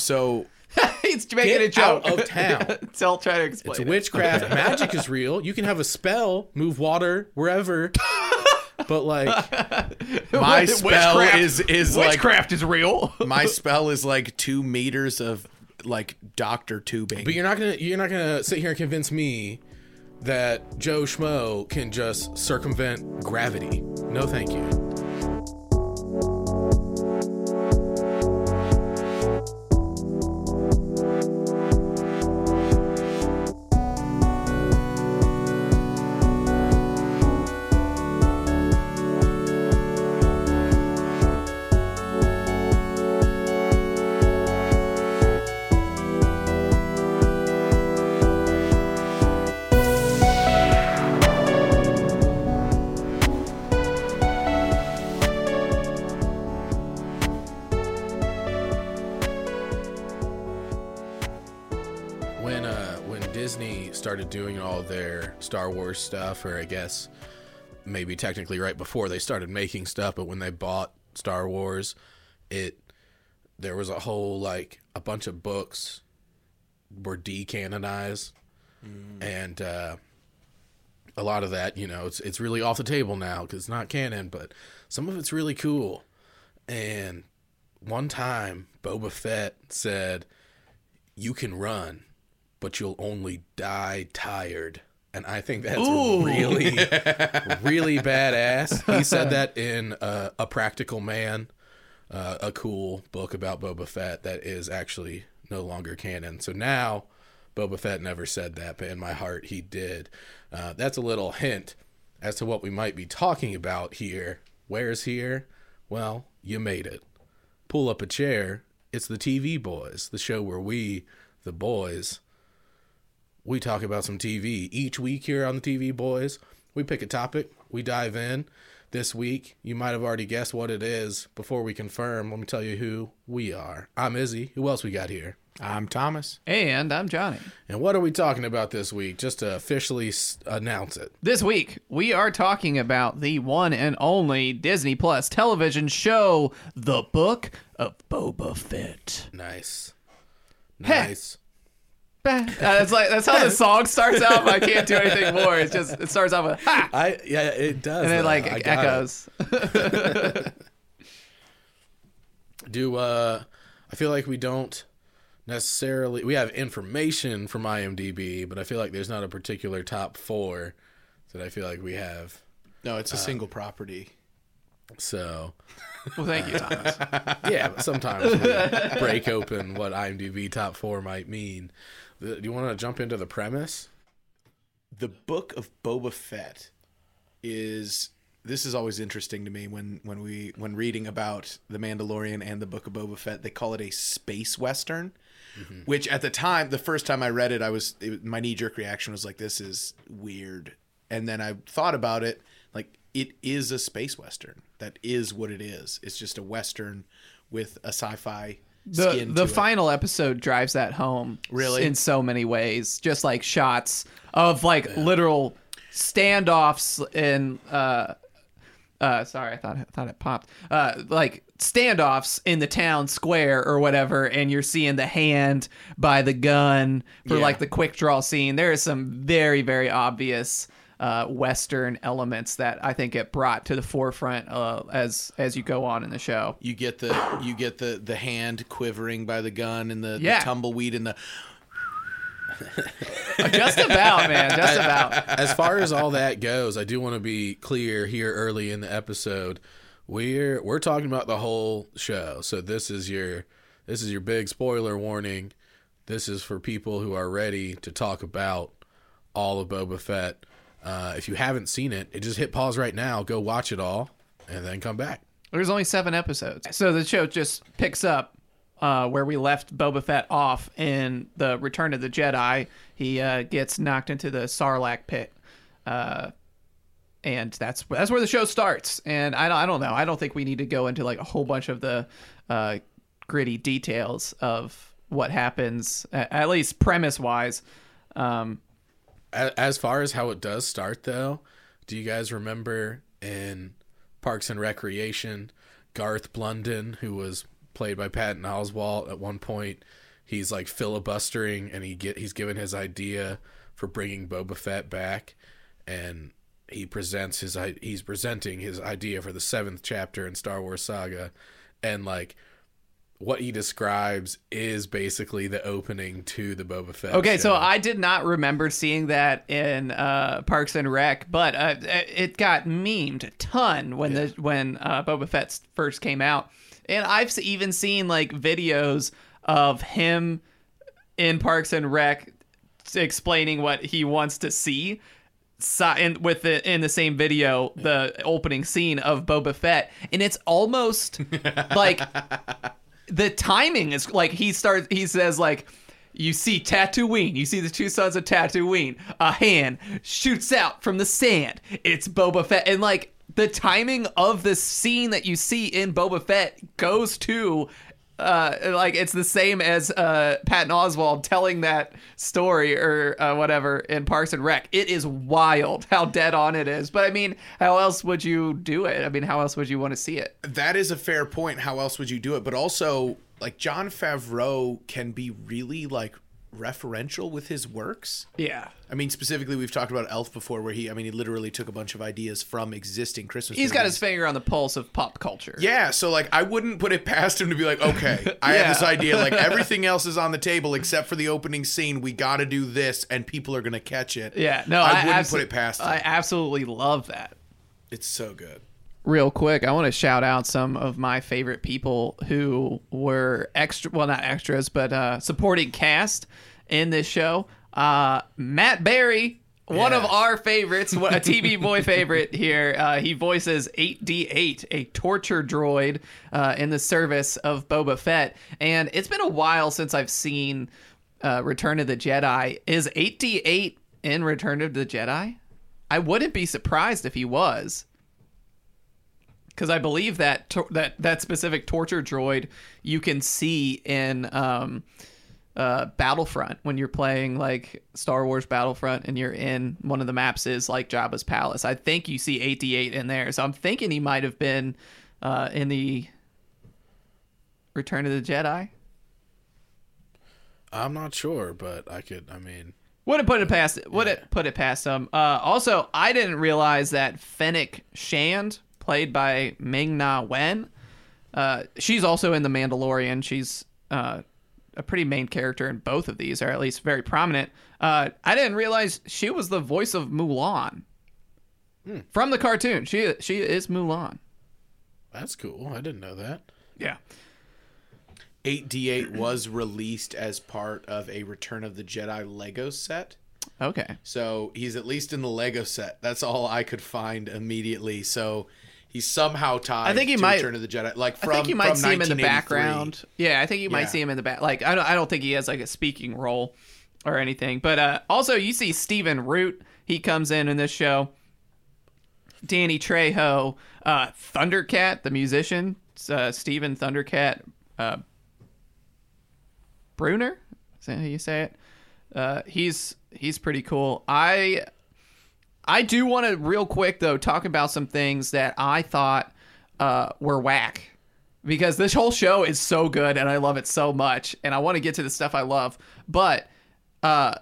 so He's making Get a joke. out of town. Tell, try to explain. It's it. witchcraft. Magic is real. You can have a spell, move water wherever. But like, my spell witchcraft- is is like Witchcraft is real. my spell is like two meters of like doctor tubing. but you're not gonna you're not gonna sit here and convince me that Joe Schmo can just circumvent gravity. No, thank you. Star Wars stuff, or I guess maybe technically right before they started making stuff, but when they bought Star Wars, it there was a whole like a bunch of books were decanonized, and uh, a lot of that, you know, it's it's really off the table now because it's not canon, but some of it's really cool. And one time, Boba Fett said, "You can run, but you'll only die tired." And I think that's really, really badass. He said that in uh, a Practical Man, uh, a cool book about Boba Fett that is actually no longer canon. So now, Boba Fett never said that, but in my heart, he did. Uh, that's a little hint as to what we might be talking about here. Where's here? Well, you made it. Pull up a chair. It's the TV Boys, the show where we, the boys, we talk about some TV. Each week here on the TV Boys, we pick a topic, we dive in. This week, you might have already guessed what it is. Before we confirm, let me tell you who we are. I'm Izzy. Who else we got here? I'm Thomas. And I'm Johnny. And what are we talking about this week? Just to officially s- announce it. This week, we are talking about the one and only Disney Plus television show, The Book of Boba Fett. Nice. Heh. Nice. Uh, that's like that's how the song starts out. I can't do anything more. It's just it starts off with ha, I yeah, it does. and then though. like I got it. echoes. do uh I feel like we don't necessarily we have information from IMDb, but I feel like there's not a particular top 4 that I feel like we have. No, it's a single property. So, Well, thank you, Thomas. yeah, sometimes we break open what IMDb top 4 might mean. Do you want to jump into the premise? The Book of Boba Fett is this is always interesting to me when when we when reading about the Mandalorian and the Book of Boba Fett. They call it a space western, mm-hmm. which at the time, the first time I read it, I was it, my knee jerk reaction was like, "This is weird," and then I thought about it, like it is a space western. That is what it is. It's just a western with a sci-fi The the to it. final episode drives that home. Really? in so many ways. Just like shots of like literal standoffs in uh uh sorry i thought I thought it popped uh like standoffs in the town square or whatever and you're seeing the hand by the gun for Yeah. like the quick draw scene there is some very very obvious uh western elements that i think get brought to the forefront uh as as you go on in the show You get the you get the the hand quivering by the gun and the, Yeah. the tumbleweed and the just about man just about as far as all that goes, I do want to be clear here early in the episode. We're we're talking about the whole show. So this is your this is your big spoiler warning. This is for people who are ready to talk about all of Boba Fett. Uh, if you haven't seen it, it just hit pause right now, go watch it all, and then come back. There's only seven episodes. So the show just picks up uh, where we left Boba Fett off in the Return of the Jedi. He uh, gets knocked into the Sarlacc pit. Uh, and that's that's where the show starts. And I don't, I don't know. I don't think we need to go into like a whole bunch of the uh, gritty details of what happens, at least premise wise. Um, As far as how it does start, though, do you guys remember in Parks and Recreation, Garth Blunin, who was played by Patton Oswalt. At one point, he's like filibustering, and he get he's given his idea for bringing Boba Fett back, and he presents his he's presenting his idea for the seventh chapter in Star Wars Saga, and like what he describes is basically the opening to the Boba Fett. Okay, so. I did not remember seeing that in uh, Parks and Rec, but uh, it got memed a ton when the when uh, Boba Fett first came out, and I've even seen like videos of him in Parks and Rec explaining what he wants to see. Si- and with the in the same video, the opening scene of Boba Fett, and it's almost like the timing is like he starts he says like you see Tatooine, you see the two suns of Tatooine, a hand shoots out from the sand. It's Boba Fett. And like the timing of the scene that you see in Boba Fett goes to uh like it's the same as uh Patton Oswalt telling that story or uh, whatever in Parks and Rec. It is wild how dead on it is. But I mean, how else would you do it? I mean, how else would you want to see it? That is a fair point. How else would you do it? But also, like Jon Favreau can be really like referential with his works. Yeah. I mean, specifically, we've talked about Elf before, where he, I mean, he literally took a bunch of ideas from existing Christmas. He's got his finger on the pulse of pop culture. Yeah, so like I wouldn't put it past him to be like, okay, I have this idea. Like everything else is on the table except for the opening scene. We got to do this, and people are gonna catch it. Yeah, no, I, I, wouldn't abso- put it past him. I absolutely love that. it's so good. Real quick, I want to shout out some of my favorite people who were extra, well, not extras, but uh, supporting cast in this show. Uh, Matt Berry, one Yeah. of our favorites, a TV boy favorite here. Uh, he voices 8D8, a torture droid uh, in the service of Boba Fett. And it's been a while since I've seen uh, Return of the Jedi. Is 8D8 in Return of the Jedi? I wouldn't be surprised if he was because I believe that tor- that that specific torture droid you can see in um, uh, Battlefront when you're playing like Star Wars Battlefront and you're in one of the maps is like Jabba's palace. I think you see 88 in there, so I'm thinking he might have been uh, in the Return of the Jedi. I'm not sure, but I could. I mean, Wouldn't put it past would it put it past them. Uh, also, I didn't realize that Fennec Shand, played by Ming Na Wen, uh, she's also in The Mandalorian. She's uh, a pretty main character in both of these, or at least very prominent. Uh, I didn't realize she was the voice of Mulan from the cartoon. She she is Mulan. that's cool. I didn't know that. Yeah. 8D8 was released as part of a Return of the Jedi Lego set. Okay. So he's at least in the Lego set. That's all I could find immediately. So he's somehow tied I think he to might- Return of the Jedi. Like from I think you might see him in the background. Yeah, I think you might Yeah. see him in the back. Like I don't, I don't think he has like a speaking role or anything. But uh, also, you see Stephen Root. He comes in in this show. Danny Trejo, uh, Thundercat, the musician, uh, Stephen Thundercat uh, Bruner. Is that how you say it? Uh, he's he's pretty cool. I I do want to real quick though talk about some things that I thought uh, were whack because this whole show is so good and I love it so much and I want to get to the stuff I love. But uh,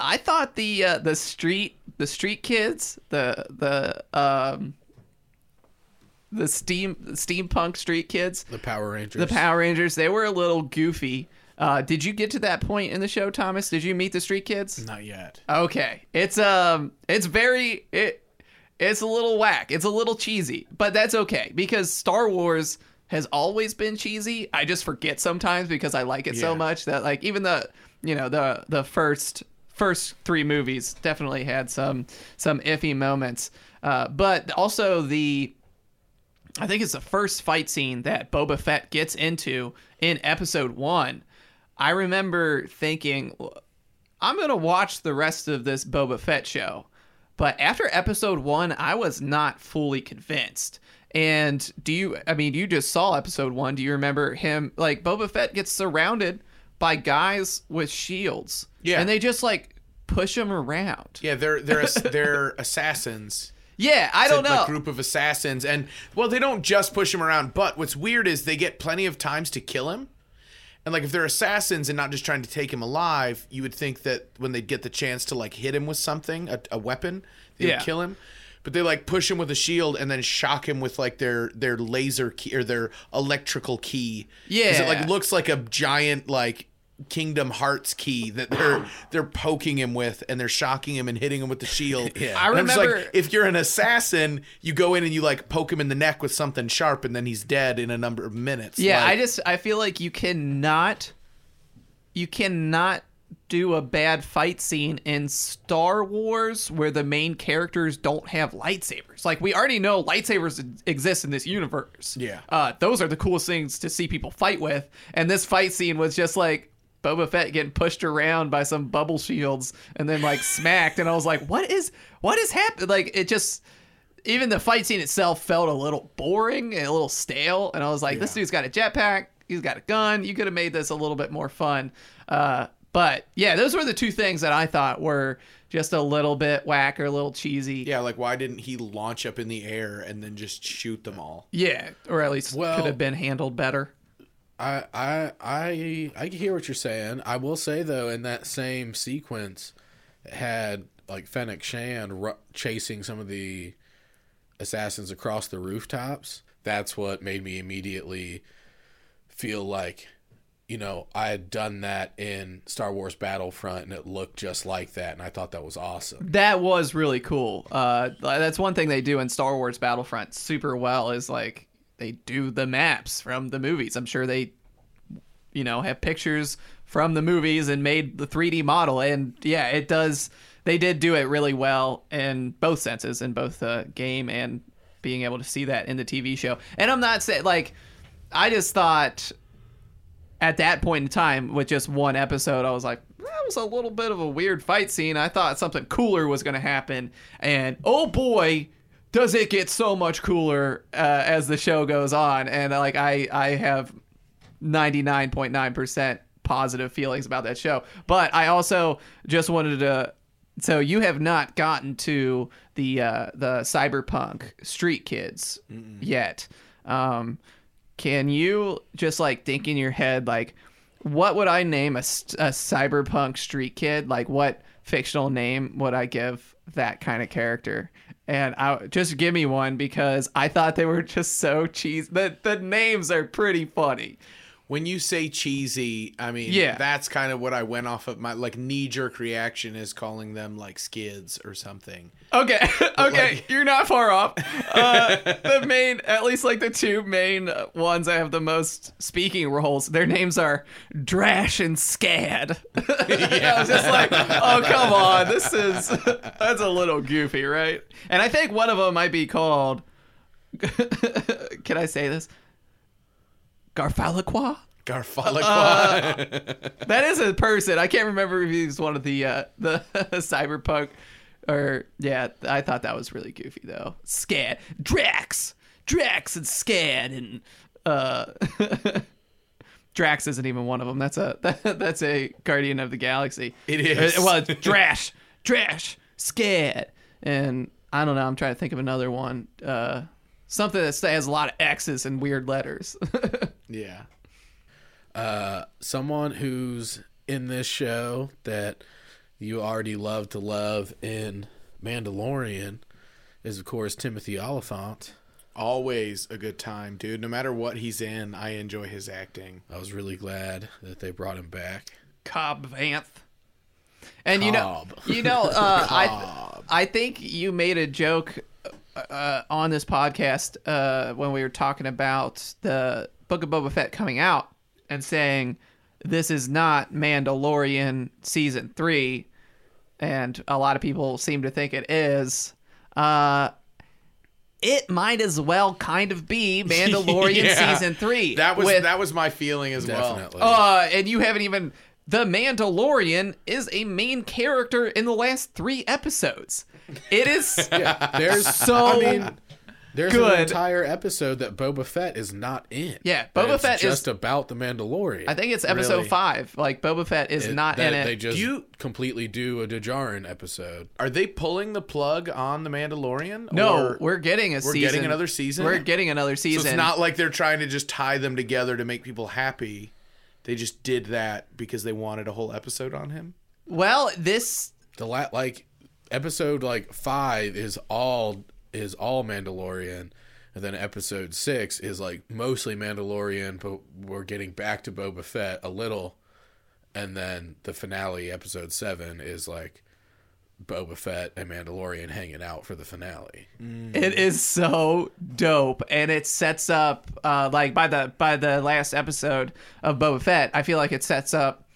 I thought the uh, the street the street kids the the um, the steam steampunk street kids The Power Rangers. the Power Rangers they were a little goofy. Uh, did you get to that point in the show, Thomas? Did you meet the street kids? Not yet. Okay, it's um, it's very it, it's a little whack. It's a little cheesy, but that's okay because Star Wars has always been cheesy. I just forget sometimes because I like it so much that like even the you know the the first first three movies definitely had some some iffy moments, uh, but also the I think it's the first fight scene that Boba Fett gets into in episode one. I remember thinking, I'm going to watch the rest of this Boba Fett show. But after episode one, I was not fully convinced. And do you, I mean, you just saw episode one. Do you remember him? Like, Boba Fett gets surrounded by guys with shields. Yeah. And they just like push him around. Yeah, they're they're they're assassins, Yeah, I don't know. Like group of assassins, and well, they don't just push him around. But what's weird is they get plenty of times to kill him. And like if they're assassins and not just trying to take him alive, you would think that when they'd get the chance to like hit him with something, a, a weapon, they'd Yeah. kill him. But they like push him with a shield and then shock him with like their their laser key or their electrical key. 'Cause it Yeah. like looks like a giant like Kingdom Hearts key that they're they're poking him with and they're shocking him and hitting him with the shield. Yeah. I And remember- like, if you're an assassin, you go in and you like poke him in the neck with something sharp, and then he's dead in a number of minutes. Yeah, Like, I just I feel like you cannot you cannot do a bad fight scene in Star Wars where the main characters don't have lightsabers. Like we already know lightsabers exist in this universe. Yeah. Uh those are the coolest things to see people fight with. And this fight scene was just like Boba Fett getting pushed around by some bubble shields and then like smacked and I was like, "What is what is happening?" Like it just even the fight scene itself felt a little boring and a little stale. And I was like, this dude's got a jetpack, he's got a gun. You could have made this a little bit more fun. Uh, but yeah, those were the two things that I thought were just a little bit whack or a little cheesy. yeah, like why didn't he launch up in the air and then just shoot them all? Yeah, or at least Well- could have been handled better. I I I I hear what you're saying. I will say though, in that same sequence, had like Fennec Shand chasing some of the assassins across the rooftops. That's what made me immediately feel like, you know, I had done that in Star Wars Battlefront, and it looked just like that, and I thought that was awesome. That was really cool. Uh, that's one thing they do in Star Wars Battlefront super well is like they do the maps from the movies. I'm sure they, you know, have pictures from the movies and made the 3D model. And yeah, it does. They did do it really well in both senses, in both the game and being able to see that in the TV show. And I'm not saying like, I just thought at that point in time with just one episode, I was like, that was a little bit of a weird fight scene. I thought something cooler was going to happen. And oh boy, does it get so much cooler uh, as the show goes on. And like, I, I have 99.9% positive feelings about that show. But I also just wanted to. So you have not gotten to the uh, the cyberpunk street kids yet. Um, can you just like think in your head like what would i name a, a cyberpunk street kid like what fictional name would i give that kind of character and i just give me one because i thought they were just so cheesy. The, the names are pretty funny When you say cheesy, I mean, Yeah. that's kind of what I went off of. My like knee jerk reaction is calling them like skids or something. okay okay like- you're not far off uh, the main at least like the two main ones i have the most speaking roles their names are drash and skad yeah. I was just like, oh come on, this is that's a little goofy, right? And I think one of them might be called. Can I say this? Garfalaqua. Garfalaqua. That is a person. I can't remember if he's one of the uh, the cyberpunk or yeah. I thought that was really goofy though. Skad, Drax, Drax, and Skad, and uh, Drax isn't even one of them. That's a that's a Guardian of the Galaxy. It is. Uh, well, it's Drash, Drash, Skad, and I don't know. I'm trying to think of another one. Uh, something that has a lot of X's and weird letters. Yeah. Uh, someone who's in this show that you already love to love in Mandalorian is, of course, Timothy Olyphant. Always a good time, dude. No matter what he's in, I enjoy his acting. I was really glad that they brought him back. Cobb Vanth. And you know, you know, uh, I Cobb. I think you made a joke uh, on this podcast uh, when we were talking about the Book of Boba Fett coming out and saying this is not Mandalorian season three, and a lot of people seem to think it is. Uh, it might as well kind of be Mandalorian Yeah. season three. That was with- that was my feeling as well. Uh, and you haven't even. The Mandalorian is a main character in the last three episodes. It is yeah, there's so I mean, There's an entire episode that Boba Fett is not in. Yeah, Boba it's Fett is- just about the Mandalorian. I think it's episode Really? five. Like Boba Fett is It- not that in it. They just Do you- completely do a Djarin episode. Are they pulling the plug on the Mandalorian? no, Or- we're getting a we're season. getting another season? We're getting another so season. it's not like they're trying to just tie them together to make people happy. They just did that because they wanted a whole episode on him. well, this The la- like episode like five is all is all Mandalorian, and then episode six is like mostly Mandalorian, but we're getting back to Boba Fett a little, and then the finale, episode seven, is like Boba Fett and Mandalorian hanging out for the finale. It is so dope, and it sets up uh, like by the by the last episode of Boba Fett. I feel like it sets up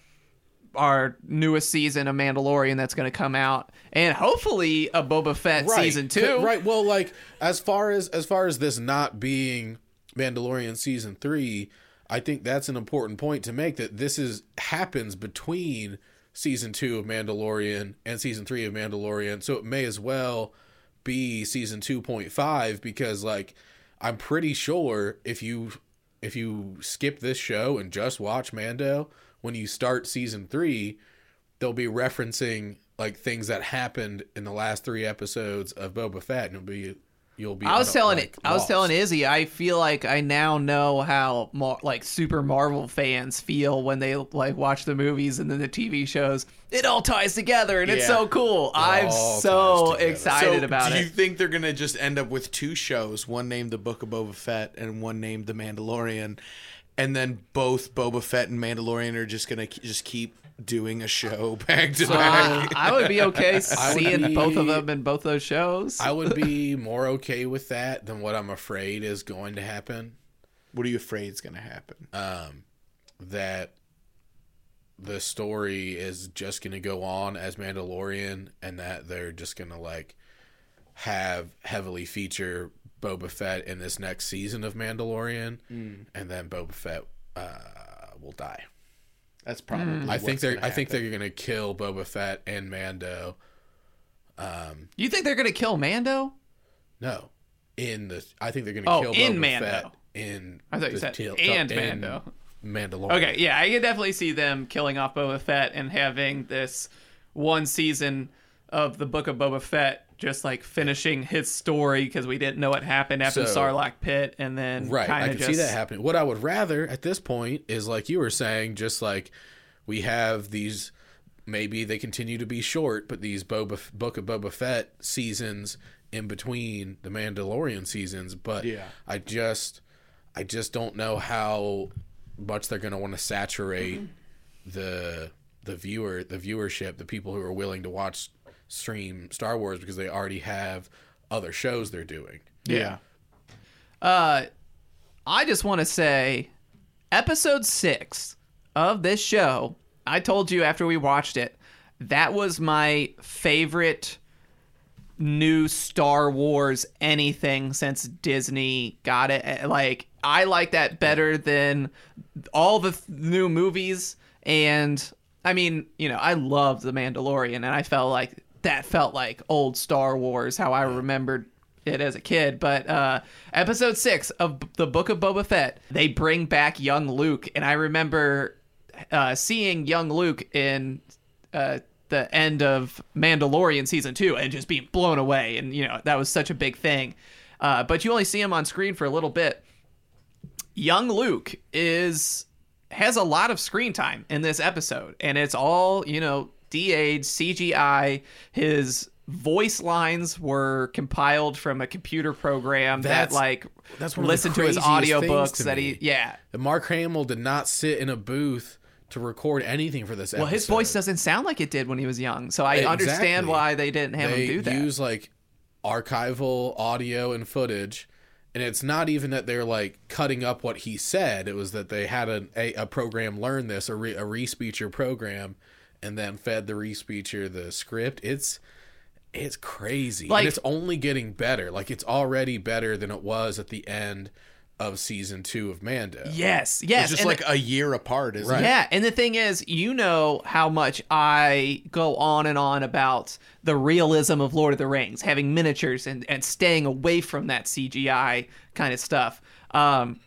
our newest season of Mandalorian that's going to come out, and hopefully a Boba Fett season two. Right. Well, like as far as as far as this not being Mandalorian season three, I think that's an important point to make. That this is happens between season two of Mandalorian and season three of Mandalorian, so it may as well be season two point five because like I'm pretty sure if you if you skip this show and just watch Mando when you start season three, they'll be referencing like things that happened in the last three episodes of Boba Fett, and it'll be you'll be. I was telling like, it. I was telling Izzy. I feel like I now know how mar- like super Marvel fans feel when they like watch the movies and then the TV shows. It all ties together, and it's so cool. I'm so excited so about do it. you think they're gonna just end up with two shows, one named The Book of Boba Fett and one named The Mandalorian, and then both Boba Fett and Mandalorian are just gonna just keep doing a show back to back? I would be okay seeing be- both of them in both those shows. I would be more okay with that than what I'm afraid is going to happen. What are you afraid is gonna happen? Um, that the story is just going to go on as Mandalorian, and that they're just going to like have heavily feature Boba Fett in this next season of Mandalorian, mm. and then Boba Fett uh, will die. That's probably. Mm. I think what's they're. gonna I think they're going to kill Boba Fett and Mando. Um, you think they're gonna kill Mando? No, in the. I think they're going to Oh, kill in Boba Mando. Fett in. I thought you said tail- and in Mando. Mandalorian. Okay, yeah, I can definitely see them killing off Boba Fett and having this one season of the Book of Boba Fett just like finishing his story because we didn't know what happened after the So- Sarlacc pit, and then Right, I can just see that happening. What I would rather at this point is like you were saying, just like we have these. Maybe they continue to be short, but these Boba Book of Boba Fett seasons in between the Mandalorian seasons. But Yeah. I just, I just don't know how much they're going to want to saturate mm-hmm. the the viewer, the viewership, the people who are willing to watch stream Star Wars because they already have other shows they're doing. Yeah. Uh, I just want to say, episode six of this show. I told you after we watched it, that was my favorite new Star Wars anything since Disney got it. Eh, Like I like that better than all the th- new movies. And I mean, you know, I loved The Mandalorian, and I felt like that felt like old Star Wars, how I remembered it as a kid. But uh, episode six of B- the Book of Boba Fett, they bring back young Luke, and I remember uh, seeing young Luke in uh, the end of Mandalorian season two and just being blown away, and you know that was such a big thing. Uh, but you only see him on screen for a little bit. Young Luke is has a lot of screen time in this episode, and it's all you know de-aged CGI. His voice lines were compiled from a computer program that like that's listened to his audiobooks to that he yeah Mark Hamill did not sit in a booth to record anything for this Well, episode. his voice doesn't sound like it did when he was young, so I Exactly. understand why they didn't have they him do that. They use like archival audio and footage and it's not even that they're like cutting up what he said it was that they had a, a, a program learn this a, re, a Respeecher program and then fed the Respeecher the script it's it's crazy Like- and it's only getting better like it's already better than it was at the end of season two of Mando. Yes, yes. It's just and like a year apart, isn't Right. it? Yeah, and the thing is, you know how much I go on and on about the realism of Lord of the Rings, having miniatures and, and staying away from that CGI kind of stuff. Um,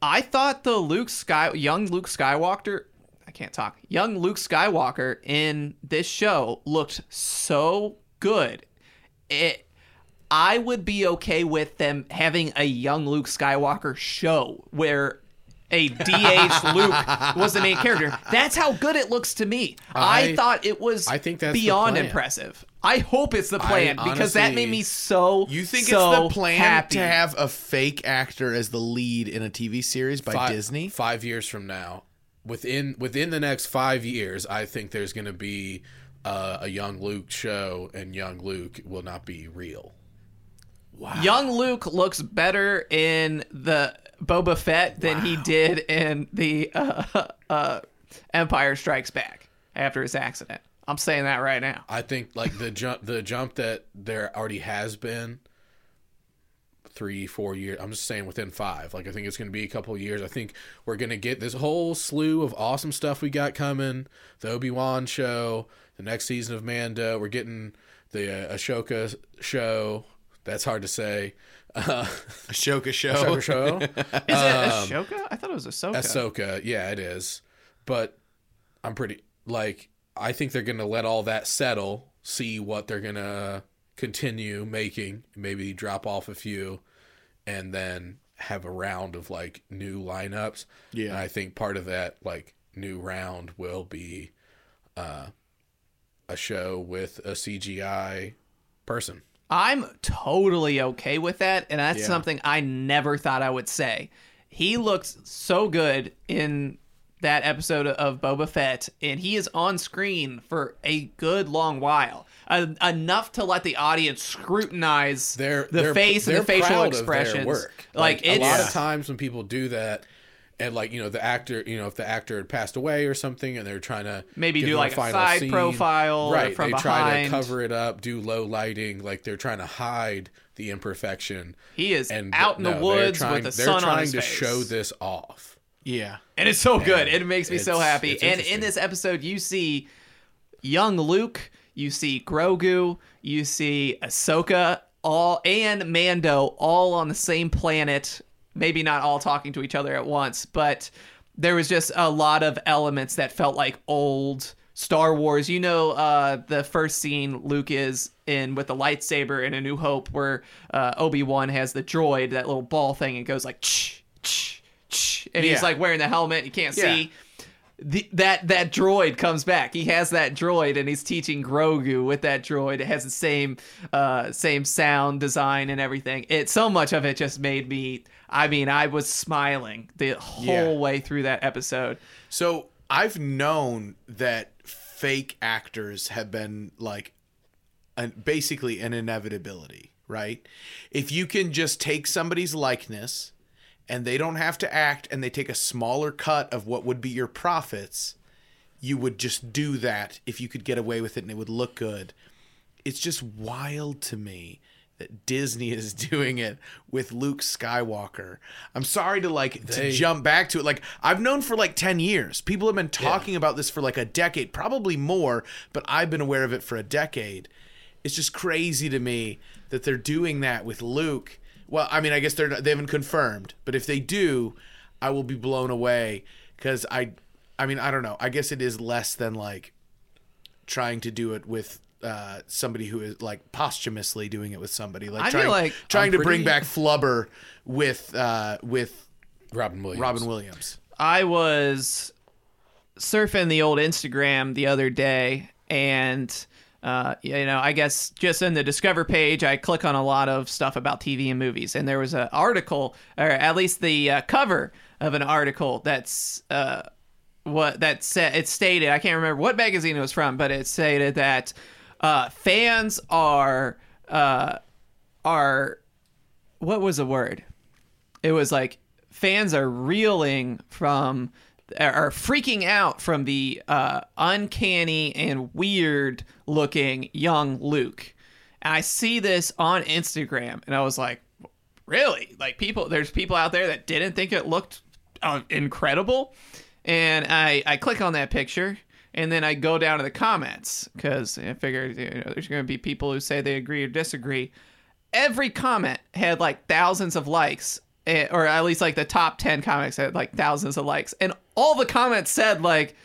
I thought the Luke Sky, young Luke Skywalker, can't talk, young Luke Skywalker in this show looked so good. It, I would be okay with them having a young Luke Skywalker show where a DH Luke was the main character. That's how good it looks to me. I, I- thought it was I think that's beyond impressive. I hope it's the plan because that made me so You think so it's the plan happy. to have a fake actor as the lead in a TV series by Five- Disney? Five years from now, within within the next five years, I think there's going to be uh, a young Luke show, and young Luke will not be real. Wow. Young Luke looks better in the Boba Fett than he did in the uh, uh, Empire Strikes Back after his accident. I'm saying that right now. I think like the jump the jump that there already has been three four years i'm just saying within five. Like i think it's going to be a couple of years. I think we're going to get this whole slew of awesome stuff we got coming. The obi-wan show the next season of mando. We're getting the uh, ashoka show. That's hard to say. Uh, Ashoka show. Ashoka show? Is it Ashoka? I thought it was Ahsoka. Ahsoka, yeah, it is. But I'm pretty like I think they're gonna let all that settle, see what they're gonna continue making, maybe drop off a few, and then have a round of like new lineups. Yeah. And I think part of that like new round will be uh a show with a CGI person. I'm totally okay with that, and that's Yeah. something I never thought I would say. He looks so good in that episode of Boba Fett, and he is on screen for a good long while, uh, enough to let the audience scrutinize They're the they're, face and they're the facial proud of their expressions. work. Like, a it's lot of times when people do that, and like you know the actor, you know if the actor had passed away or something, and they're trying to Maybe do, like, a final side profile right? from they try to cover it up, do low lighting, like they're trying to hide the imperfection. he is And out in no, the they're woods trying, with the they're trying to face. show this off. Yeah. and it's so good. It makes me so happy. And in this episode, you see young Luke, you see Grogu, you see Ahsoka, all and Mando, all on the same planet. Maybe not all talking to each other at once, but there was just a lot of elements that felt like old Star Wars. You know, uh, the first scene Luke is in with the lightsaber in A New Hope, where uh, Obi Wan has the droid, that little ball thing, and goes like, ch ch ch, and he's like wearing the helmet, you can't Yeah. see the, that that droid comes back. He has that droid, and he's teaching Grogu with that droid. It has the same uh, same sound design and everything. It so much of it just made me. I mean, I was smiling the whole Yeah. way through that episode. So I've known that fake actors have been like an, basically an inevitability, right? If you can just take somebody's likeness and they don't have to act and they take a smaller cut of what would be your profits, you would just do that if you could get away with it and it would look good. It's just wild to me that Disney is doing it with Luke Skywalker. I'm sorry to like to jump back to it. Like I've known for like 10 years. People have been talking about this for like a decade, probably more, but I've been aware of it for a decade. It's just crazy to me that they're doing that with Luke. Well, I mean, I guess they're they haven't confirmed, but if they do, I will be blown away cuz I I mean, I don't know. I guess it is less than like trying to do it with uh, somebody who is like posthumously doing it with somebody like I feel trying, like trying I'm to bring back Flubber with uh, with Robin Williams. Robin Williams. I was surfing the old Instagram the other day, and uh, you know, I guess just in the Discover page, I click on a lot of stuff about TV and movies, and there was an article, or at least the uh, cover of an article that's uh, what that said. It stated, I can't remember what magazine it was from, but it stated that uh, fans are uh, are what was the word? it was like fans are reeling from are freaking out from the uh, uncanny and weird looking young Luke. And I see this on Instagram and I was like, really? Like people, there's people out there that didn't think it looked uh, incredible, and I I click on that picture. And then I go down to the comments because I figured you know, there's going to be people who say they agree or disagree. Every comment had like thousands of likes, eh, or at least like the top 10 comics had like thousands of likes. And all the comments said, like,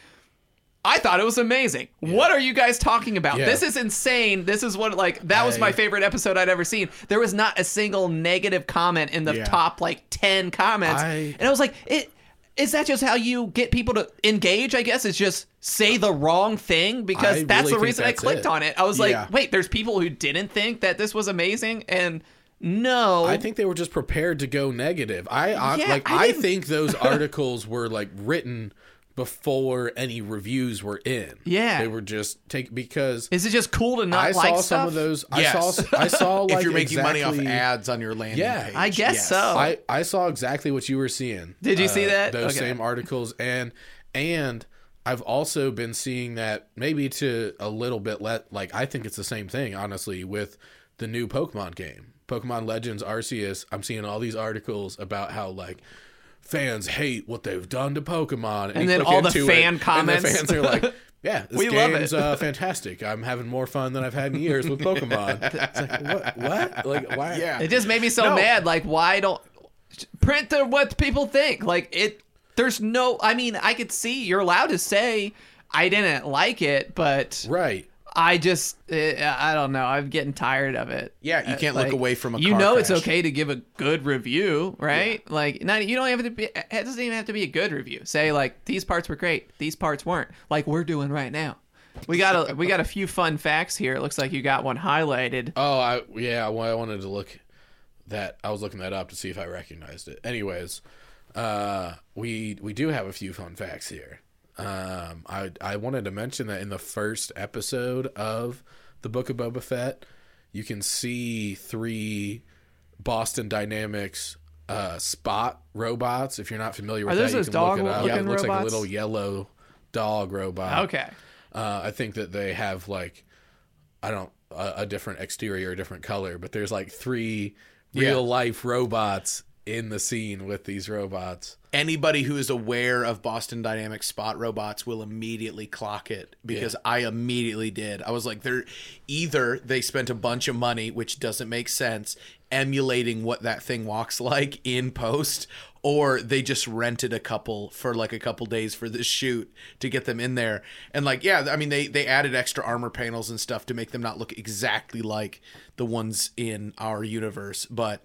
I thought it was amazing. What are you guys talking about? Yeah. This is insane. This is what like that was I- my favorite episode I'd ever seen. There was not a single negative comment in the Yeah. top like 10 comments. I- and I was like, it is that just how you get people to engage? I guess it's just say the wrong thing because I that's really the reason I clicked it. on it. I was like, wait, there's people who didn't think that this was amazing and no. I think they were just prepared to go negative. I, I Yeah, like. I I, think those articles were like written before any reviews were in. Yeah. they were just take because is it just cool to not I like saw stuff? some of those. I Yes. saw. I saw like if you're making money off ads on your landing Yeah. page. I guess yes. so. I, I saw exactly what you were seeing. Did you uh, see that? Those Okay. same articles and and I've also been seeing that maybe to a little bit let like I think it's the same thing honestly with the new Pokemon game. Pokemon Legends Arceus, I'm seeing all these articles about how like fans hate what they've done to Pokemon And you then all the fan it, comments. And the fans are like, yeah, this We love game's it. uh, fantastic. I'm having more fun than I've had in years with Pokemon. it's like, what? What? Like, why? Yeah. It just made me so No. mad. Like, why don't print the what people think? Like it. There's no. I mean, I could see you're allowed to say I didn't like it, but Right. I just uh, I don't know. I'm getting tired of it. Yeah, you Uh, can't look away from a You know, it's okay to give a good review, right? Like, not you don't have to be. It doesn't even have to be a good review. Say like these parts were great, these parts weren't. Like we're doing right now. We got a we got a few fun facts here. It looks like you got one highlighted. Oh, I yeah. Well, I wanted to look that. I was looking that up to see if I recognized it. Anyways, uh, we we do have a few fun facts here. Um, I I wanted to mention that in the first episode of the Book of Boba Fett, you can see three Boston Dynamics uh, spot robots. If you're not familiar with Are that, you can look it up. Yeah, it looks like a little yellow dog robot. Okay. Uh, I think that they have like I don't a, a different exterior, a different color, but there's like three Yeah. real life robots in the scene with these robots. Anybody who is aware of Boston Dynamics spot robots will immediately clock it because I immediately did. I was like, they're either they spent a bunch of money, which doesn't make sense, emulating what that thing walks like in post, or they just rented a couple for like a couple days for this shoot to get them in there. And like, yeah, I mean, they they added extra armor panels and stuff to make them not look exactly like the ones in our universe, but.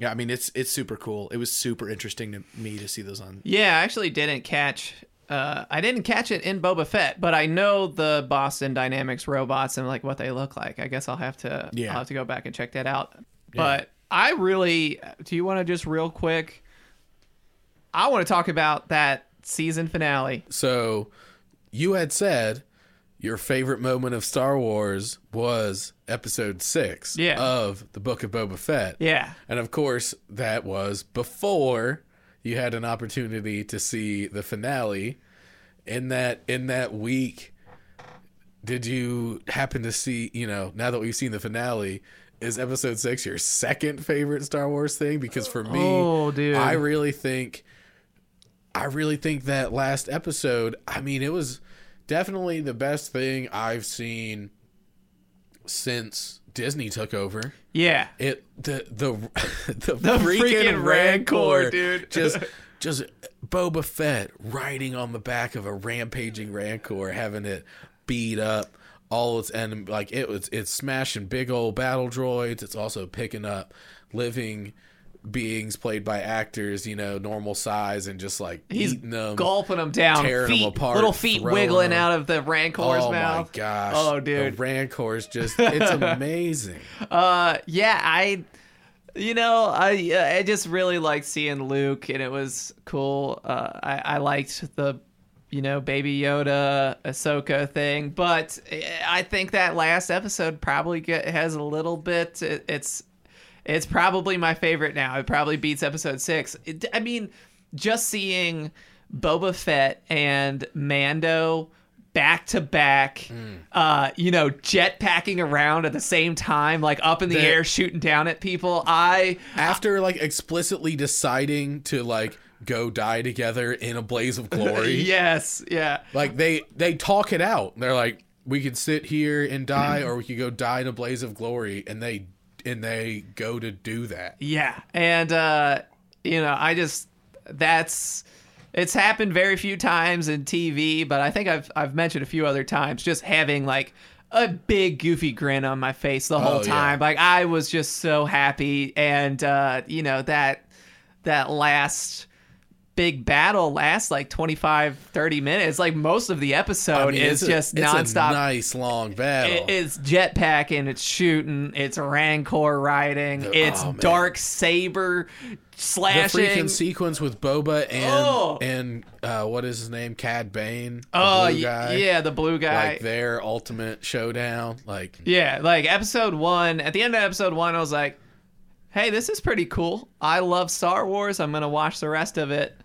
Yeah, I mean it's it's super cool. It was super interesting to me to see those on. Yeah, I actually didn't catch. Uh, I didn't catch it in Boba Fett, but I know the Boston Dynamics robots and like what they look like. I guess I'll have to. Yeah. I'll have to go back and check that out. But I really. Do you want to just real quick? I want to talk about that season finale. So you had said your favorite moment of Star Wars was episode six Yeah. of the Book of Boba Fett. Yeah. And of course, that was before you had an opportunity to see the finale. In that in that week, did you happen to see, you know, now that we've seen the finale, is episode six your second favorite Star Wars thing? Because for me, Oh, dude. I really think I really think that last episode, I mean, it was definitely the best thing I've seen since Disney took over. Yeah. It the the the, The freaking Rancor, dude. Just just Boba Fett riding on the back of a rampaging Rancor, having it beat up all its and like it was it's smashing big old battle droids. It's also picking up living beings played by actors, you know, normal size and just like He's eating them. gulping them down. tearing feet, apart, little feet wiggling wiggling 'em. out of the Rancor's Oh mouth. Oh my gosh! Oh, dude. the Rancor's just it's amazing. Uh, yeah, I, you know, I uh, I just really liked seeing Luke, and it was cool. Uh, I I liked the, you know, Baby Yoda, Ahsoka thing, but I think that last episode probably get, has a little bit. It, it's it's probably my favorite now. It probably beats episode six. It, I mean, just seeing Boba Fett and Mando back to back, uh, you know, jet packing around at the same time, like up in the The- air, shooting down at people. I After like explicitly deciding to like go die together in a blaze of glory. yes, yeah. Like they they talk it out. They're like, we could sit here and die, or we could go die in a blaze of glory, and they and they go to do that. Yeah. And uh you know, I just that's it's happened very few times in TV, but I think I've I've mentioned a few other times just having like a big goofy grin on my face the whole Oh, yeah. time. Like I was just so happy and uh you know that that last big battle lasts like 25 30 minutes like most of the episode I mean, is it's a- just it's nonstop A nice long battle. it- it's jetpacking, it's shooting, it's rancor riding, it's oh, dark saber slashing. the freaking sequence with Boba and Oh. and uh, what is his name, Cad Bane, the oh guy. yeah, the blue guy. like their ultimate showdown. Like yeah, like episode one. At the end of episode one, I was like, "Hey, this is pretty cool. I love Star Wars. I'm gonna watch the rest of it."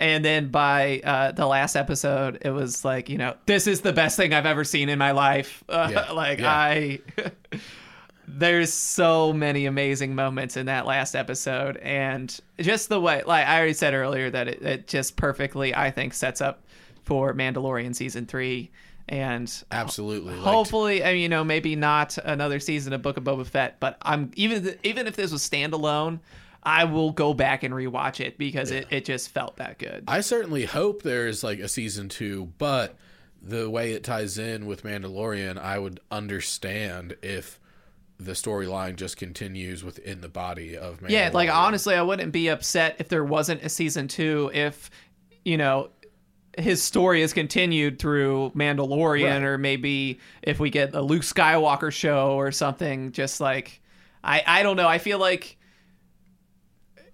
And then by uh, the last episode, it was like, you know, this is the best thing I've ever seen in my life. Uh, Yeah, like yeah. I, there's so many amazing moments in that last episode, and just the way, like I already said earlier, that it, it just perfectly, I think, sets up for Mandalorian season three, and absolutely. Hopefully, I mean, you know, maybe not another season of Book of Boba Fett, but I'm even even if this was standalone, I will go back and rewatch it because it, it just felt that good. I certainly hope there's like a season two, but the way it ties in with Mandalorian, I would understand if the storyline just continues within the body of Mandalorian. Yeah, like honestly, I wouldn't be upset if there wasn't a season two. If you know his story is continued through Mandalorian, Right. or maybe if we get a Luke Skywalker show or something. Just like I, I don't know. I feel like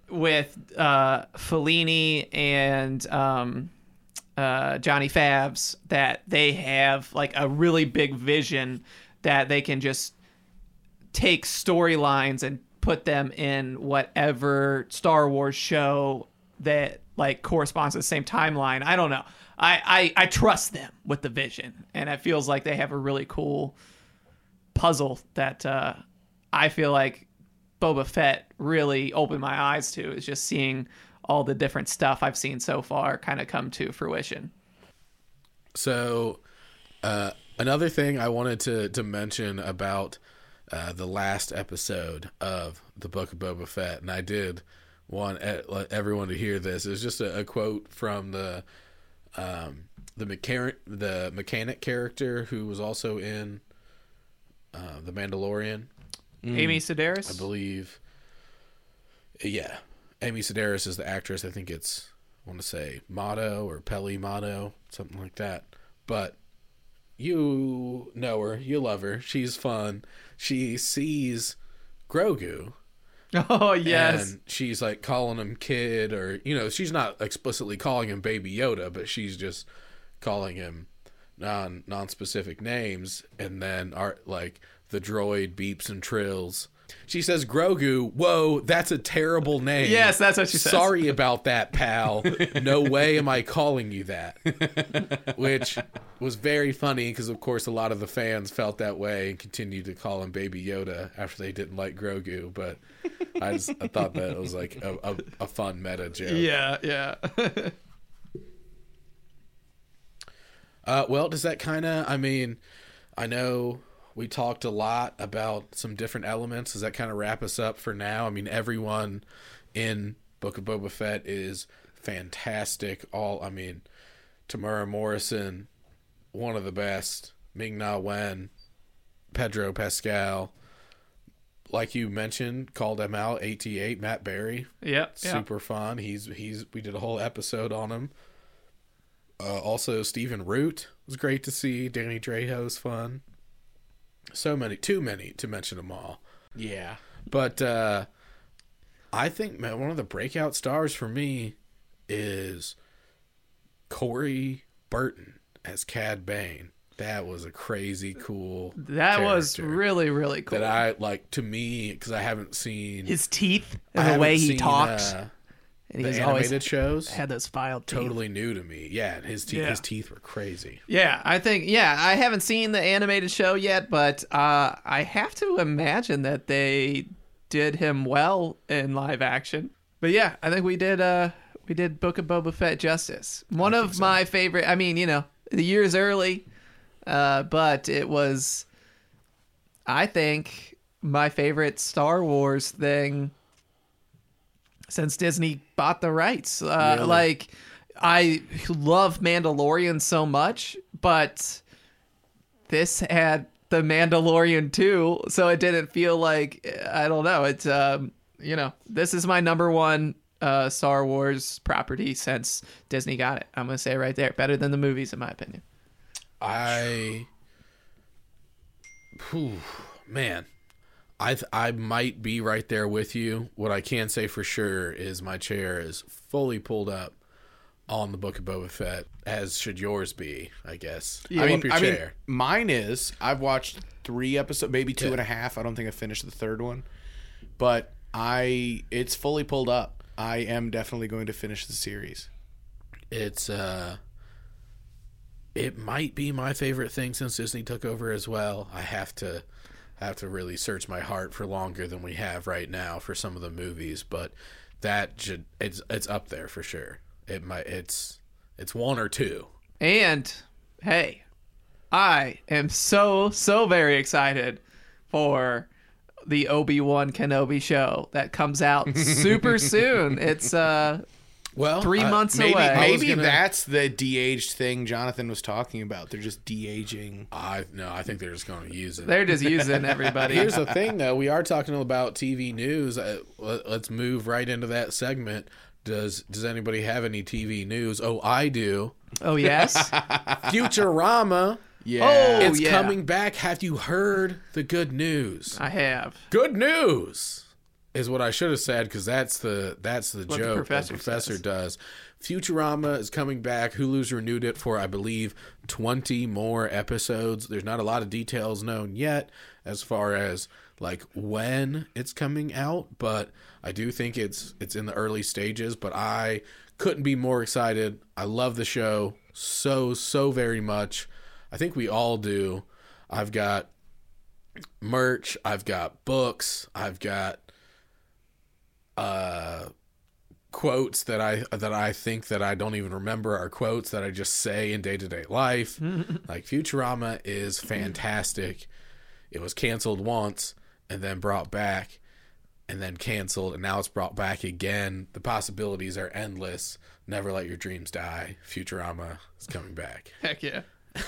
with uh, Filoni and um, uh, Johnny Favs that they have like a really big vision that they can just take storylines and put them in whatever Star Wars show that like corresponds to the same timeline. I don't know. I, I I trust them with the vision, and it feels like they have a really cool puzzle that uh, I feel like Boba Fett really opened my eyes to. Is just seeing all the different stuff I've seen so far kind of come to fruition. So, uh, another thing I wanted to to mention about uh, the last episode of the Book of Boba Fett, and I did want everyone to hear this. It's just a, a quote from the um, the mechanic the mechanic character who was also in uh, the Mandalorian, Mm. Amy Sedaris. I believe. Yeah, Amy Sedaris is the actress. I think it's I want to say Motto or Peli Motto, something like that. But you know her, you love her. She's fun. She sees Grogu Oh yes. and she's like calling him kid or you know, she's not explicitly calling him baby Yoda, but she's just calling him non non specific names and then are like the droid beeps and trills. She says Grogu, whoa, that's a terrible name. Yes, that's what she says. Sorry about that, pal. No way am I calling you that. Which was very funny because, of course, a lot of the fans felt that way and continued to call him Baby Yoda after they didn't like Grogu. But I, just, I thought that it was like a, a, a fun meta joke. yeah, yeah. Uh, well, does that kind of? I mean, I know we talked a lot about some different elements. Does that kind of wrap us up for now? I mean, everyone in Book of Boba Fett is fantastic. All, I mean, Temuera Morrison, one of the best. Ming Na Wen, Pedro Pascal. Like you mentioned, called him out. AT8 Matt Berry, yep. yeah. super fun. He's he's we did a whole episode on him. Uh, also, Stephen Root was great to see. Danny Trejo's fun. So many, too many to mention them all. Yeah. But uh, I think man, one of the breakout stars for me is Corey Burton as Cad Bane. That was a crazy cool. That was really really cool. that I like to me because I haven't seen His teeth I and the way he seen, talks. uh, and The he's animated always shows had those filed teeth. totally new to me. Yeah, his teeth Yeah. his teeth were crazy. Yeah, I think yeah, I haven't seen the animated show yet, but uh, I have to imagine that they did him well in live action. But yeah, I think we did uh we did Book of Boba Fett justice. One of my favorite. I mean, you know, the years early, uh, but it was, I think, my favorite Star Wars thing since Disney bought the rights. Uh, Really? Like, I love Mandalorian so much, but this had the Mandalorian too, so it didn't feel like I don't know. It's um, you know, this is my number one uh Star Wars property since Disney got it. I'm gonna say right there, better than the movies in my opinion. I, Whew, man, I th- I might be right there with you. What I can say for sure is my chair is fully pulled up on the Book of Boba Fett, as should yours be. I guess. I mean, I mean, mine is. I've watched three episodes, maybe two Yeah. and a half. I don't think I finished the third one, but I it's fully pulled up. I am definitely going to finish the series. it's uh it might be my favorite thing since Disney took over as well. I have to have to really search my heart for longer than we have right now for some of the movies, but that should it's it's up there for sure. It might it's it's one or two. And hey, I am so so very excited for the Obi-Wan Kenobi show that comes out super soon. It's uh Well, 3 I- months Maybe away. Maybe gonna- that's the de-aged thing Jonathan was talking about. They're just de-aging. I no, I think they're just going to use it. they're just using everybody. Here's the thing, though. We are talking about TV news. Uh, let- let's move right into that segment. Does Does anybody have any TV news? Oh, I do. oh yes. Futurama. Yeah. Oh, it's yeah. coming back. Have you heard the good news? I have. Good news is what I should have said because that's the that's the What the joke professor the professor says. does. Futurama is coming back. Hulu's renewed it for I believe twenty more episodes. There's not a lot of details known yet as far as like when it's coming out, but I do think it's it's in the early stages. But I couldn't be more excited. I love the show so so very much. I think we all do. I've got merch, I've got books, I've got uh quotes that I that I think that I don't even remember are quotes that I just say in day-to-day life. like Futurama is fantastic. It was canceled once and then brought back and then canceled and now it's brought back again. The possibilities are endless. Never let your dreams die. Futurama is coming back. Heck yeah.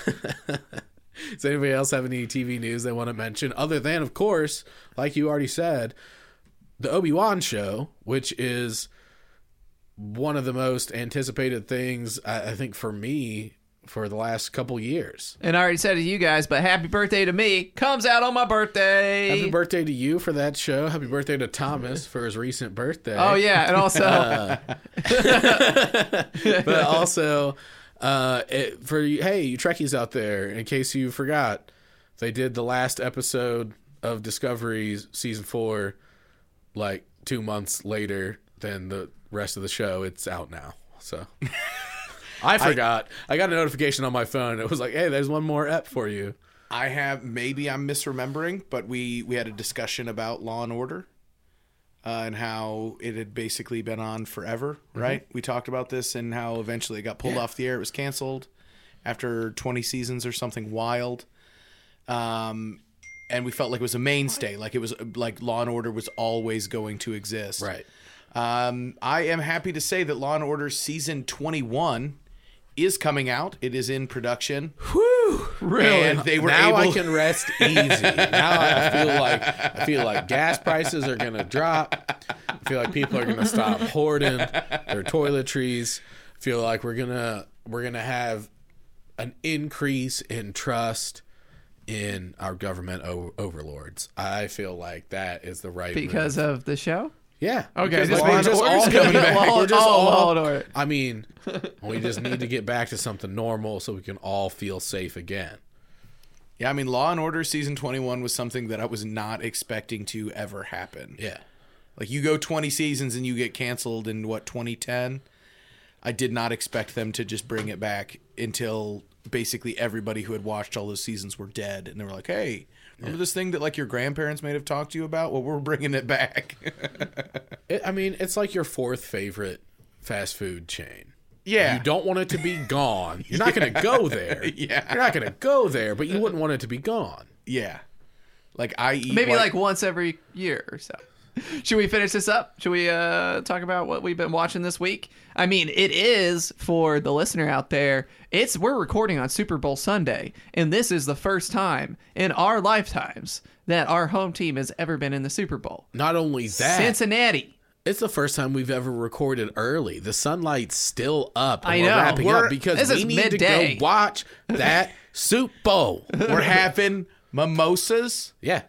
Does anybody else have any TV news they want to mention? Other than, of course, like you already said, the Obi Wan show, which is one of the most anticipated things, I, I think, for me for the last couple years. And I already said it to you guys, but happy birthday to me comes out on my birthday. Happy birthday to you for that show. Happy birthday to Thomas for his recent birthday. Oh yeah, and also but also uh, it, for you- hey, you Trekkies out there, in case you forgot, they did the last episode of Discovery season four like two months later than the rest of the show. It's out now, so. I forgot. I, got a notification on my phone. It was like, "Hey, there's one more ep for you." I have maybe I'm misremembering, but we we had a discussion about Law and Order, uh, and how it had basically been on forever. Right? We talked about this and how eventually it got pulled Yeah. off the air. It was canceled after 20 seasons or something wild. Um, and we felt like it was a mainstay, like it was like Law and Order was always going to exist. Right. Um, I am happy to say that Law and Order season 21 is coming out. It is in production. Whew! Really? And they were now I can rest easy. now I feel like I feel like gas prices are gonna drop. I feel like people are gonna stop hoarding their toiletries. I feel like we're gonna we're gonna have an increase in trust in our government o- overlords. I feel like that is the right because move. of the show. yeah. Okay, because just we're just all coming coming back. back. Law- We're just all Law and Order. I mean, we just need to get back to something normal so we can all feel safe again. Yeah, I mean, Law and Order season 21 was something that I was not expecting to ever happen. Yeah. Like you go 20 seasons and you get canceled in what 2010. I did not expect them to just bring it back until basically everybody who had watched all those seasons were dead, and they were like, "Hey, remember this thing that like your grandparents may have talked to you about? Well, we're bringing it back." It, I mean, it's like your fourth favorite fast food chain. yeah, You don't want it to be gone. You're not going to go there. Yeah. You're not going to go there, but you wouldn't want it to be gone. yeah. Like I eat Maybe white- like once every year or so. Should we finish this up? Should we uh, talk about what we've been watching this week? I mean, it is for the listener out there. It's we're recording on Super Bowl Sunday, and this is the first time in our lifetimes that our home team has ever been in the Super Bowl. Not only that, Cincinnati. it's the first time we've ever recorded early. The sunlight's still up. And I we're know. wrapping We're- up because we need midday. to go watch that Super Bowl. we're having mimosas. Yeah.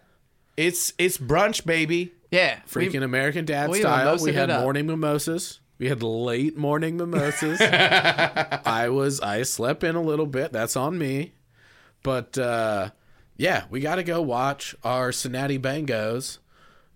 It's it's brunch, baby. Yeah, Freaking American Dad we style. We had morning mimosas. We had late morning mimosas. I was I slept in a little bit. That's on me. But uh yeah, we got to go watch our Cincinnati Bengals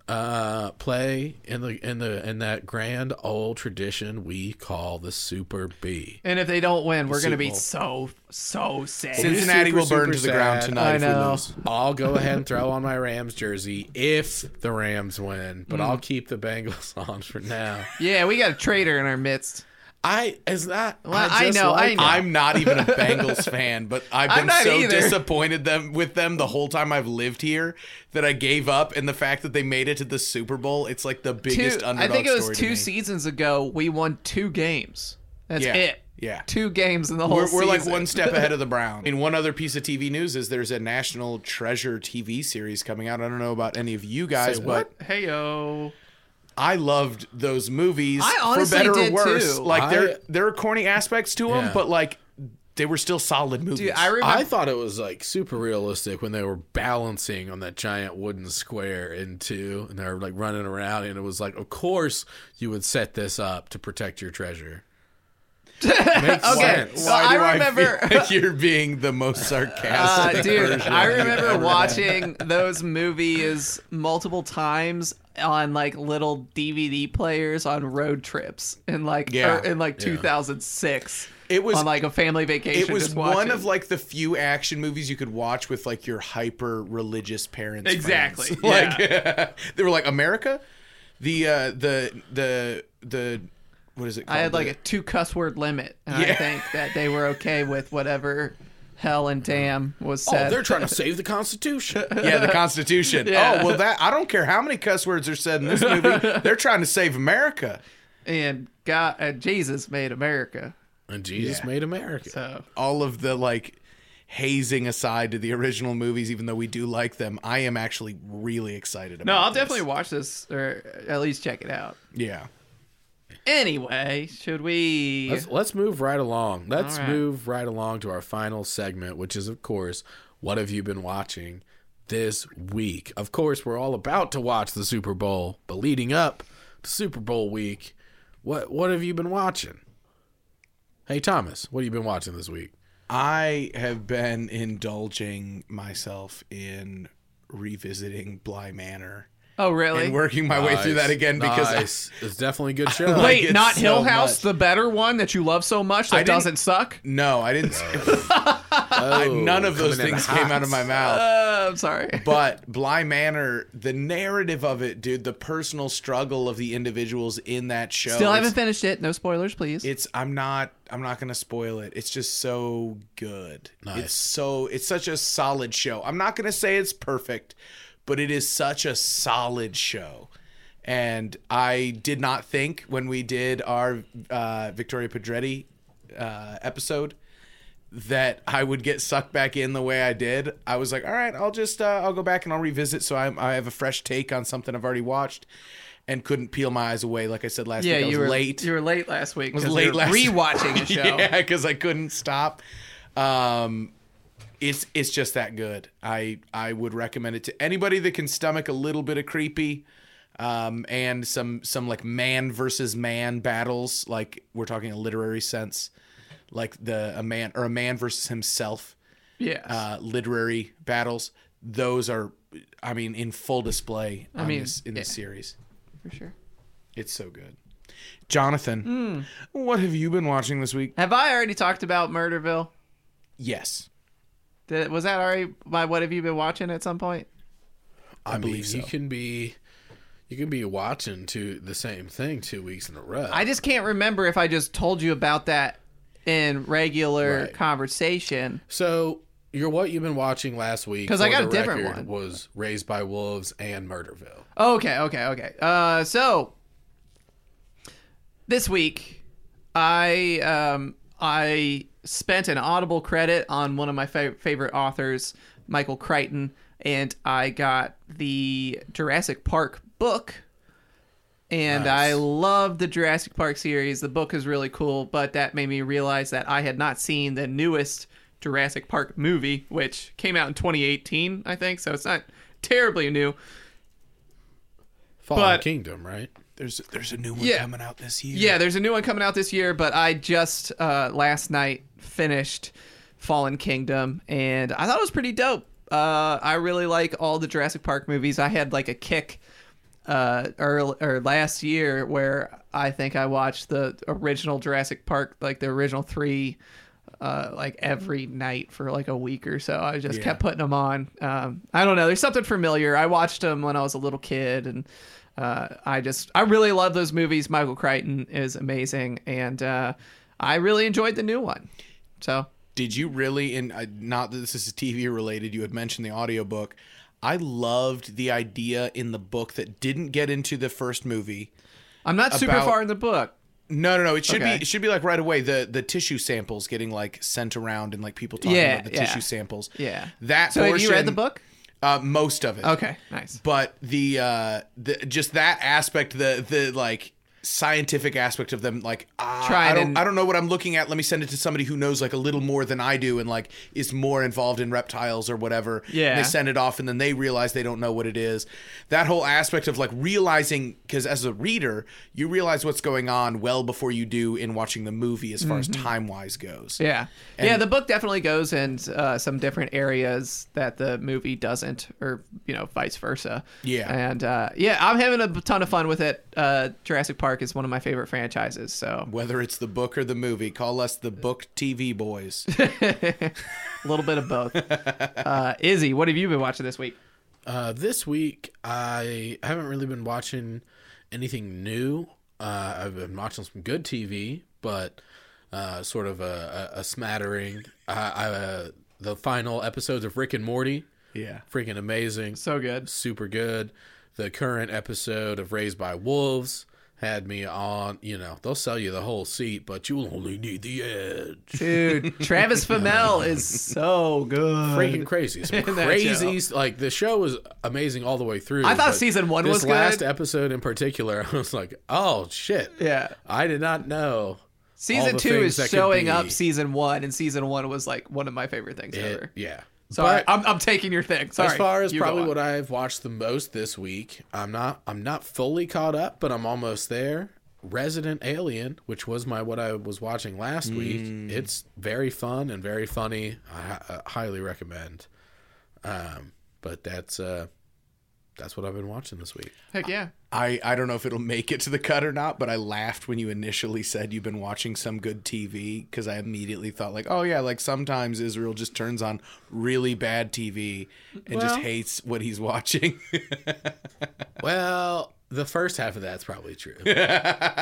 uh play in the in the in that grand old tradition we call the Super B. And if they don't win, we're gonna be so so sad. Cincinnati super, will burn to the ground tonight I if know. we lose. I'll go ahead and throw on my Rams jersey if the Rams win, but I'll keep the Bengals on for now. Yeah, we got a traitor in our midst. I is that Well, I just know, I like- know. I'm not even a Bengals fan, but I've been so either. disappointed them with them the whole time I've lived here that I gave up. And the fact that they made it to the Super Bowl, it's like the biggest Two, underdog I think it was two seasons ago. We won two games. That's Yeah, it. yeah. two games in the whole. We're, we're like one step ahead of the Browns. And one other piece of TV news is there's a National Treasure TV series coming out. I don't know about any of you guys, Say but? Hey yo. I loved those movies I for honestly better or worse. too. Like I- there there are corny aspects to them, Yeah. but like they were still solid movies. Dude, I remember. I thought it was like super realistic when they were balancing on that giant wooden square into and they were like running around and it was like of course you would set this up to protect your treasure. Makes Okay, sense. well, I do remember- feel like you're being the most sarcastic. Uh, dude, I remember ever. watching those movies multiple times on like little DVD players on road trips in like Yeah. or in like Yeah. 2006. It was- on like a family vacation. It was one of like the few action movies you could watch with like your hyper religious parents. Exactly, friends. Like they were like America, the uh, the the the what is it? Called? I had like a two cuss word limit, and I think that they were okay with whatever hell and damn was said. Oh, they're trying to save the Constitution. yeah, the Constitution. Yeah. Oh well, that I don't care how many cuss words are said in this movie. They're trying to save America. and God, uh, Jesus made America. And Jesus Yeah. made America. So All of the like hazing aside to the original movies, even though we do like them, I am actually really excited about. no, I'll this. definitely watch this or at least check it out. Yeah. Anyway, should we? Let's let's move right along. Let's All right. move right along to our final segment, which is of course, what have you been watching this week? Of course, we're all about to watch the Super Bowl, but leading up to Super Bowl week, what what have you been watching? Hey Thomas, what have you been watching this week? I have been indulging myself in revisiting Bly Manor oh, really? and working my way through that again because I- it's definitely a good show. like Wait, it not so Hill House, much. the better one that you love so much that doesn't suck? no, I didn't. Oh, none of those things came out of my mouth. Uh, I'm sorry. But Bly Manor, the narrative of it, dude, the personal struggle of the individuals in that show. Still haven't finished it. No spoilers, please. it's I'm not I'm not gonna spoil it. It's just so good. Nice. It's so it's such a solid show. I'm not gonna say it's perfect, but it is such a solid show. And I did not think when we did our uh, Victoria Pedretti uh, episode that I would get sucked back in the way I did. I was like, all right, I'll just uh, I'll go back and I'll revisit so I, I have a fresh take on something I've already watched, and couldn't peel my eyes away. Like I said last yeah, week, I you were late. You were late last week. was 'cause late last rewatching a show. yeah, because I couldn't stop. Um, it's it's just that good. I I would recommend it to anybody that can stomach a little bit of creepy, um, and some some like man versus man battles. Like we're talking a literary sense, like the a man or a man versus himself. Yes. Uh, literary battles. Those are, I mean, in full display. i mean, this, in this yeah. series. for sure. It's so good. Jonathan, what have you been watching this week? Have I already talked about Murderville? Yes. Did, was that already by what have you been watching at some point? I, believe mean, so. you can be you can be watching to the same thing two weeks in a row. I just can't remember if I just told you about that in regular Right. conversation. so you're what you've been watching last week because I got a different one. Was Raised by Wolves and Murderville. Okay, okay, okay. Uh, so this week, I um I spent an Audible credit on one of my fav- favorite authors, Michael Crichton, and I got the Jurassic Park book. And Nice. I love the Jurassic Park series. The book is really cool, but that made me realize that I had not seen the newest Jurassic Park movie, which came out in 2018, I think. So it's not terribly new. Fallen But- Kingdom, right? There's there's a new one Yeah. coming out this year. Yeah, there's a new one coming out this year, but I just uh, last night finished Fallen Kingdom, and I thought it was pretty dope. Uh, I really like all the Jurassic Park movies. I had like a kick uh, early, or last year where I think I watched the original Jurassic Park, like the original three, uh, like every night for like a week or so. I just Yeah. kept putting them on. Um, I don't know. There's something familiar. I watched them when I was a little kid, and uh, I just I really love those movies. Michael Crichton is amazing, and uh, I really enjoyed the new one. So Did you really? And uh, not that this is TV related. You had mentioned the audiobook. I loved the idea in the book that didn't get into the first movie. I'm not super About- far in the book. No, no, no. It should Okay. be. It should be like right away. The the tissue samples getting like sent around and like people talking Yeah, about the yeah. tissue samples. Yeah. That. So have you read the book? Uh, most of it. Okay, nice. But the uh, the just that aspect, the the like scientific aspect of them, like ah, I don't and- I don't know what I'm looking at. Let me send it to somebody who knows like a little more than I do and like is more involved in reptiles or whatever. Yeah. And they send it off and then they realize they don't know what it is. That whole aspect of like realizing because as a reader you realize what's going on well before you do in watching the movie as far as time wise goes. Mm-hmm. Yeah, yeah. The book definitely goes in uh, some different areas that the movie doesn't, or you know, vice versa. Yeah. and uh, yeah, I'm having a ton of fun with it. Uh, Jurassic Park is one of my favorite franchises. So Whether it's the book or the movie, call us the book TV boys. a little bit of both. uh, Izzy, what have you been watching this week? Uh, this week, I haven't really been watching anything new. Uh, I've been watching some good TV, but uh, sort of a, a, a smattering. Uh, I, uh, the final episodes of Rick and Morty, yeah. freaking amazing, So good. super good. The current episode of Raised by Wolves had me on. You know, they'll sell you the whole seat, but you'll only need the edge. Dude, Travis Fimmel is so good. freaking crazy. Some crazy, like the show was amazing all the way through. I thought season one this was last good. episode in particular, I was like, oh shit, Yeah. I did not know. Season two is showing up season one, and season one was like one of my favorite things It, ever. yeah. Sorry, But I'm, I'm taking your thing. Sorry. as far as You probably what I've watched the most this week, I'm not I'm not fully caught up, but I'm almost there. Resident Alien, which was my what I was watching last Mm. week, it's very fun and very funny. I, I highly recommend. Um, but that's uh, that's what I've been watching this week. Heck yeah. I, I don't know if it'll make it to the cut or not, but I laughed when you initially said you've been watching some good TV because I immediately thought like, oh yeah, like sometimes Israel just turns on really bad TV and just hates what he's watching. Well, the first half of that's probably true.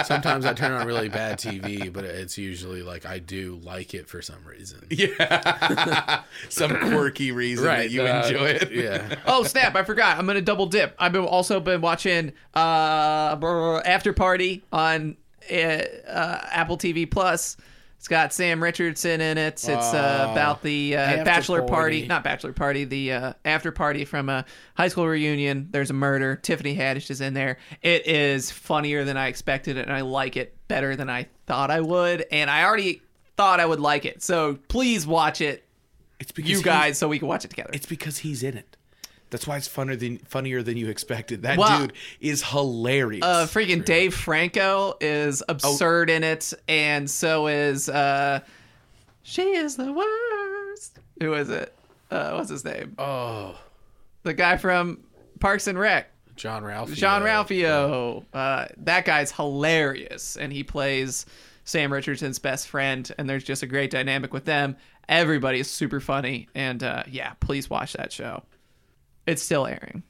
Sometimes I turn on really bad TV, but it's usually like I do like it for some reason. yeah, some quirky reason that you uh, enjoy it. Yeah. Oh snap! I forgot. I'm gonna double dip. I've been also been watching uh, After Party on uh, uh, Apple TV Plus. It's got Sam Richardson in it. It's uh, Oh. about the uh, bachelor party, party. not bachelor party, the uh, after party from a high school reunion. There's a murder. Tiffany Haddish is in there. It is funnier than I expected, and I like it better than I thought I would. And I already thought I would like it. So please watch it, It's because you he- guys, so we can watch it together. it's because he's in it. That's why it's funner than funnier than you expected. That Wow. dude is hilarious. uh freaking Dave Franco is absurd in it, and so is uh she is the worst. Who is it? Uh what's his name? Oh, The guy from Parks and Rec. Jean-Ralphio. John Ralphio. Uh, that guy's hilarious, and he plays Sam Richardson's best friend, and there's just a great dynamic with them. Everybody is super funny, and uh, yeah, please watch that show. It's still airing.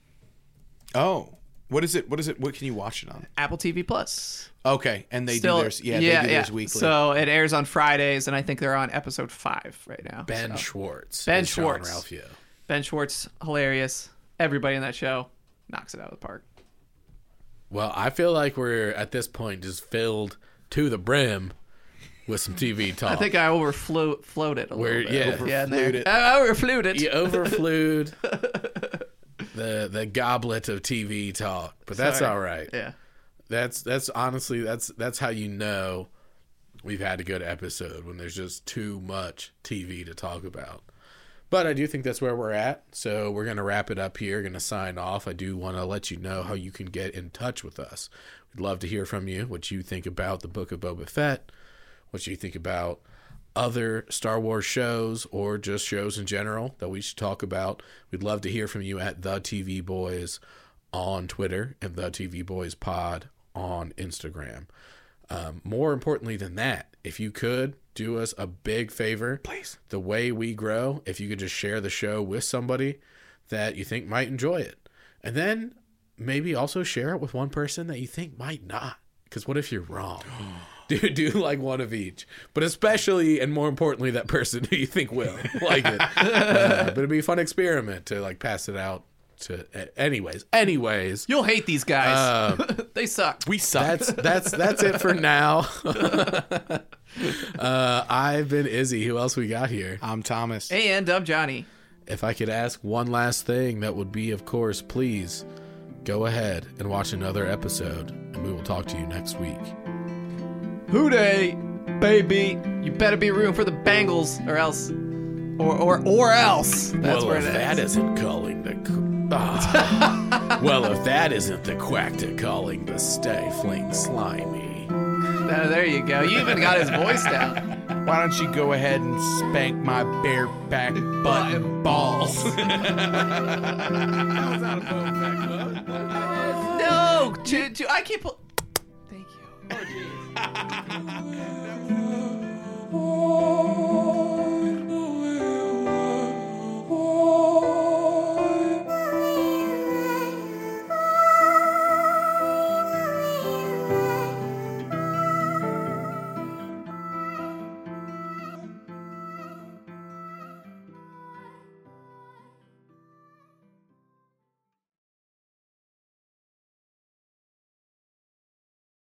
Oh, what is it? What is it? What can you watch it on? Apple TV Plus. Okay, and they Still, do theirs. Yeah, they do theirs weekly. So it airs on Fridays, and I think they're on episode five right now. Ben So. Schwartz. Ben is John Schwartz. Ralphio. Ben Schwartz, hilarious. Everybody in that show knocks it out of the park. Well, I feel like we're at this point just filled to the brim with some TV talk. I think I overflew floated a We're- little bit. yeah. yeah, there. It. I overflewed it. you overflewed the the goblet of TV talk, but that's Sorry. all right. Yeah. That's that's honestly that's that's how you know we've had a good episode when there's just too much TV to talk about. But I do think that's where we're at. So we're gonna wrap it up here. Gonna sign off. I do want to let you know how you can get in touch with us. We'd love to hear from you. What you think about the Book of Boba Fett? What do you think about other Star Wars shows or just shows in general that we should talk about. We'd love to hear from you at the TV Boys on Twitter and the TV Boys Pod on Instagram. Um, more importantly than that, if you could do us a big favor, Please. the way we grow, if you could just share the show with somebody that you think might enjoy it, and then maybe also share it with one person that you think might not. Because what if you're wrong? do do like one of each, but especially and more importantly, that person who you think will like it. Uh, but it'd be a fun experiment to like pass it out to. Anyways, anyways, You'll hate these guys. uh, they suck. we suck. that's that's that's it for now. uh, I've been Izzy. Who else we got here? I'm Thomas. and I'm Johnny. If I could ask one last thing, that would be, of course, please go ahead and watch another episode, and we will talk to you next week. Who Dey, baby. You better be rooting for the Bengals, or else, or or or else. That's well, where if it that is. isn't calling the. qu- Ah. well, if that isn't the quack to calling the stifling slimy. Uh, there you go. You even got his voice down. Why don't you go ahead and spank my bare back butt and balls? No, to, to, I can't pull. Oh.